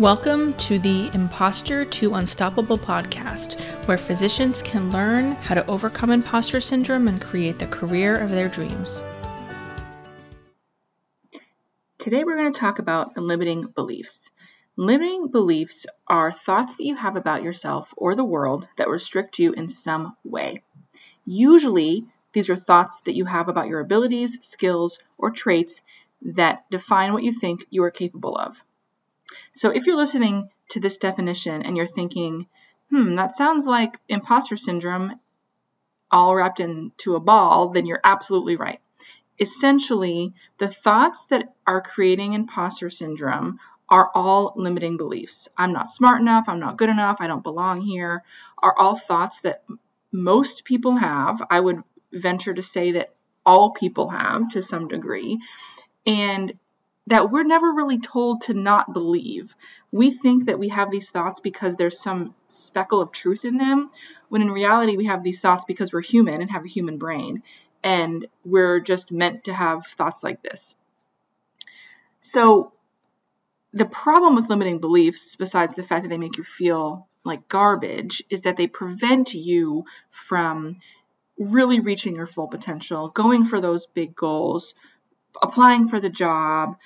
Welcome to the Imposter to Unstoppable podcast, where physicians can learn how to overcome imposter syndrome and create the career of their dreams. Today, we're going to talk about limiting beliefs. Limiting beliefs are thoughts that you have about yourself or the world that restrict you in some way. Usually, these are thoughts that you have about your abilities, skills, or traits that define what you think you are capable of. So if you're listening to this definition and you're thinking, hmm, that sounds like imposter syndrome all wrapped into a ball, then you're absolutely right. Essentially, the thoughts that are creating imposter syndrome are all limiting beliefs. I'm not smart enough, I'm not good enough, I don't belong here, are all thoughts that most people have. I would venture to say that all people have to some degree. And that we're never really told to not believe. We think that we have these thoughts because there's some speckle of truth in them, when in reality, we have these thoughts because we're human and have a human brain, and we're just meant to have thoughts like this. So, the problem with limiting beliefs, besides the fact that they make you feel like garbage, is that they prevent you from really reaching your full potential, going for those big goals, applying for the job,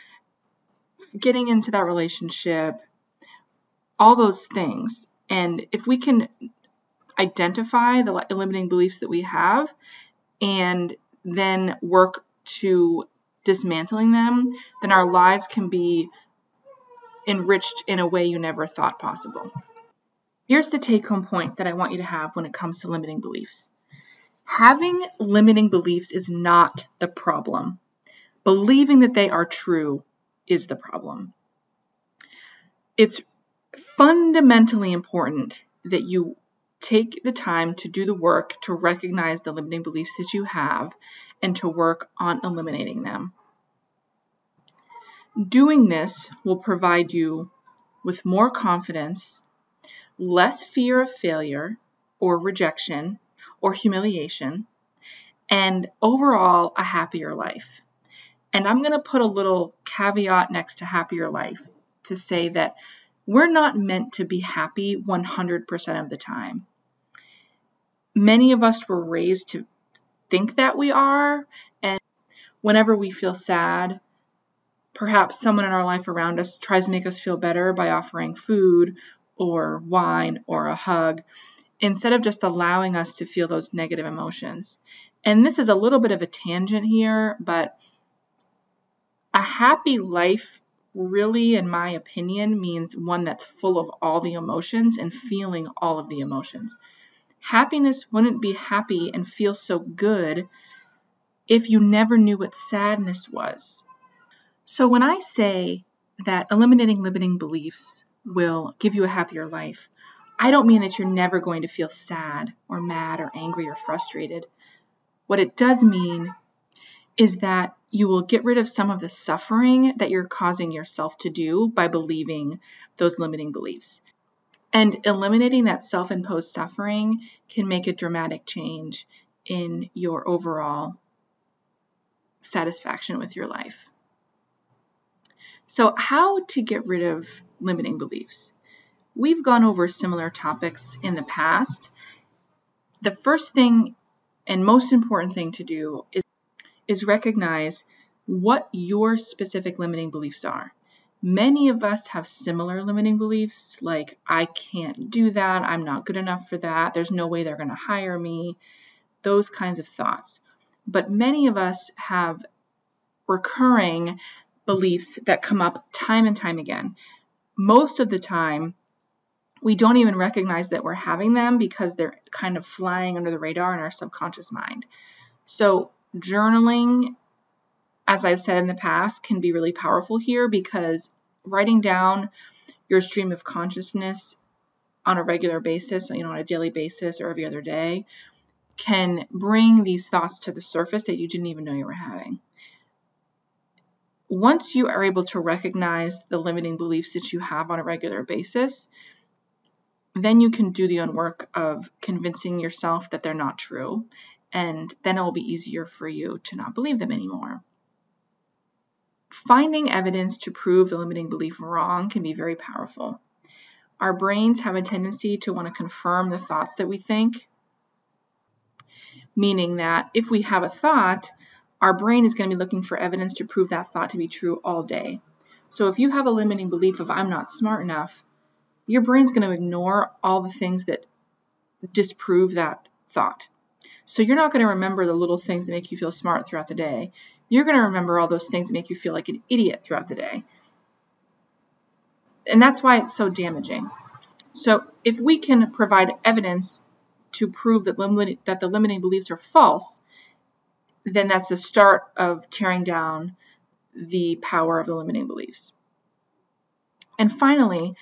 getting into that relationship, all those things. And if we can identify the limiting beliefs that we have and then work to dismantling them, then our lives can be enriched in a way you never thought possible. Here's the take home point that I want you to have when it comes to limiting beliefs. Having limiting beliefs is not the problem. Believing that they are true is the problem. It's fundamentally important that you take the time to do the work to recognize the limiting beliefs that you have and to work on eliminating them. Doing this will provide you with more confidence, less fear of failure or rejection or humiliation, and overall a happier life. And I'm going to put a little caveat next to happier life to say that we're not meant to be happy 100% of the time. Many of us were raised to think that we are, and whenever we feel sad, perhaps someone in our life around us tries to make us feel better by offering food or wine or a hug instead of just allowing us to feel those negative emotions. And this is a little bit of a tangent here, but a happy life really, in my opinion, means one that's full of all the emotions and feeling all of the emotions. Happiness wouldn't be happy and feel so good if you never knew what sadness was. So when I say that eliminating limiting beliefs will give you a happier life, I don't mean that you're never going to feel sad or mad or angry or frustrated. What it does mean is that you will get rid of some of the suffering that you're causing yourself to do by believing those limiting beliefs. And eliminating that self imposed suffering can make a dramatic change in your overall satisfaction with your life. So, how to get rid of limiting beliefs? We've gone over similar topics in the past. The first thing and most important thing to do is is recognize what your specific limiting beliefs are. Many of us have similar limiting beliefs, like, I can't do that, I'm not good enough for that, there's no way they're going to hire me, those kinds of thoughts. But many of us have recurring beliefs that come up time and time again. Most of the time, we don't even recognize that we're having them because they're kind of flying under the radar in our subconscious mind. So, journaling, as I've said in the past, can be really powerful here because writing down your stream of consciousness on a regular basis, you know, on a daily basis or every other day, can bring these thoughts to the surface that you didn't even know you were having. Once you are able to recognize the limiting beliefs that you have on a regular basis, then you can do the own work of convincing yourself that they're not true, and then it will be easier for you to not believe them anymore. Finding evidence to prove the limiting belief wrong can be very powerful. Our brains have a tendency to want to confirm the thoughts that we think, meaning that if we have a thought, our brain is going to be looking for evidence to prove that thought to be true all day. So if you have a limiting belief of I'm not smart enough, your brain's going to ignore all the things that disprove that thought. So you're not going to remember the little things that make you feel smart throughout the day. You're going to remember all those things that make you feel like an idiot throughout the day. And that's why it's so damaging. So if we can provide evidence to prove that, lim- that the limiting beliefs are false, then that's the start of tearing down the power of the limiting beliefs. And finally,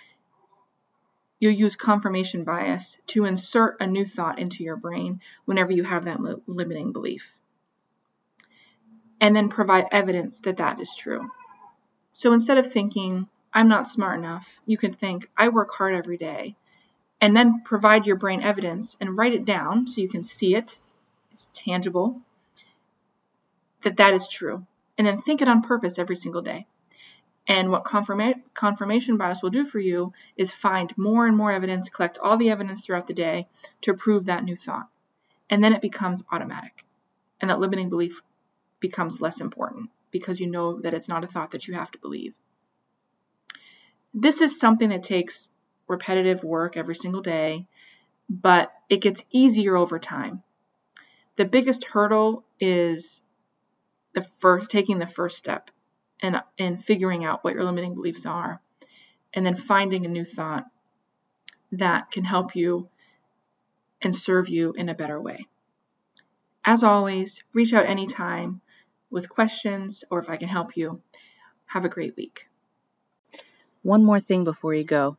you'll use confirmation bias to insert a new thought into your brain whenever you have that li- limiting belief. And then provide evidence that that is true. So instead of thinking, I'm not smart enough, you can think, I work hard every day. And then provide your brain evidence and write it down so you can see it, it's tangible, that that is true. And then think it on purpose every single day. And what confirma- confirmation bias will do for you is find more and more evidence, collect all the evidence throughout the day to prove that new thought. And then it becomes automatic. And that limiting belief becomes less important because you know that it's not a thought that you have to believe. This is something that takes repetitive work every single day, but it gets easier over time. The biggest hurdle is the first taking the first step and and figuring out what your limiting beliefs are and then finding a new thought that can help you and serve you in a better way. As always, reach out anytime with questions or if I can help you. Have a great week. One more thing before you go.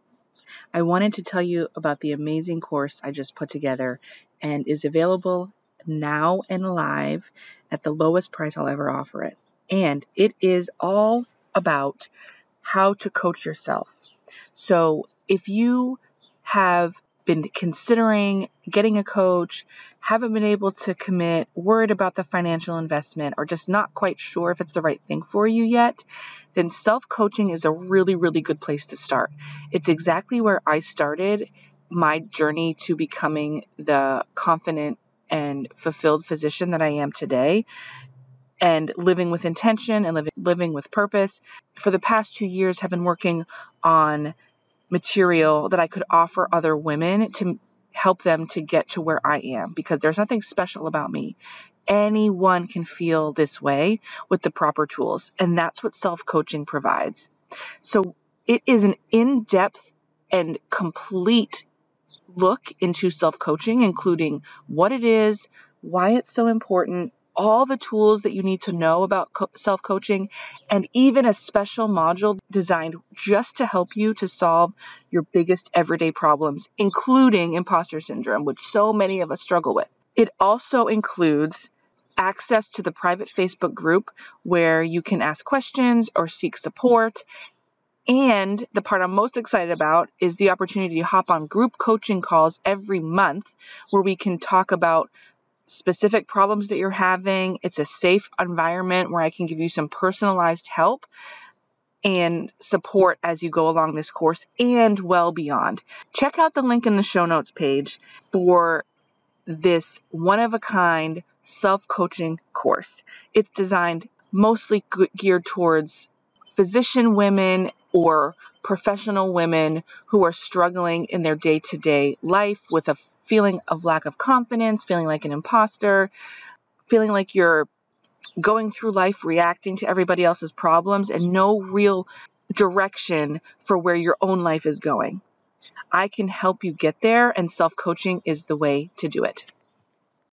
I wanted to tell you about the amazing course I just put together and is available now and live at the lowest price I'll ever offer it. And it is all about how to coach yourself. So if you have been considering getting a coach, haven't been able to commit, worried about the financial investment, or just not quite sure if it's the right thing for you yet, then self coaching is a really, really good place to start. It's exactly where I started my journey to becoming the confident and fulfilled physician that I am today and living with intention and living, living with purpose. For the past two years, have been working on material that I could offer other women to help them to get to where I am because there's nothing special about me. Anyone can feel this way with the proper tools, and that's what self coaching provides. So it is an in depth and complete look into self coaching, including what it is, why it's so important, all the tools that you need to know about co- self coaching, and even a special module designed just to help you to solve your biggest everyday problems, including imposter syndrome, which so many of us struggle with. It also includes access to the private Facebook group where you can ask questions or seek support and the part I'm most excited about is the opportunity to hop on group coaching calls every month where we can talk about specific problems that you're having. It's a safe environment where I can give you some personalized help and support as you go along this course and well beyond. Check out the link in the show notes page for this one of a kind self coaching course. It's designed mostly geared towards physician women or professional women who are struggling in their day to day life with a feeling of lack of confidence, feeling like an imposter, feeling like you're going through life reacting to everybody else's problems and no real direction for where your own life is going. I can help you get there, and self coaching is the way to do it.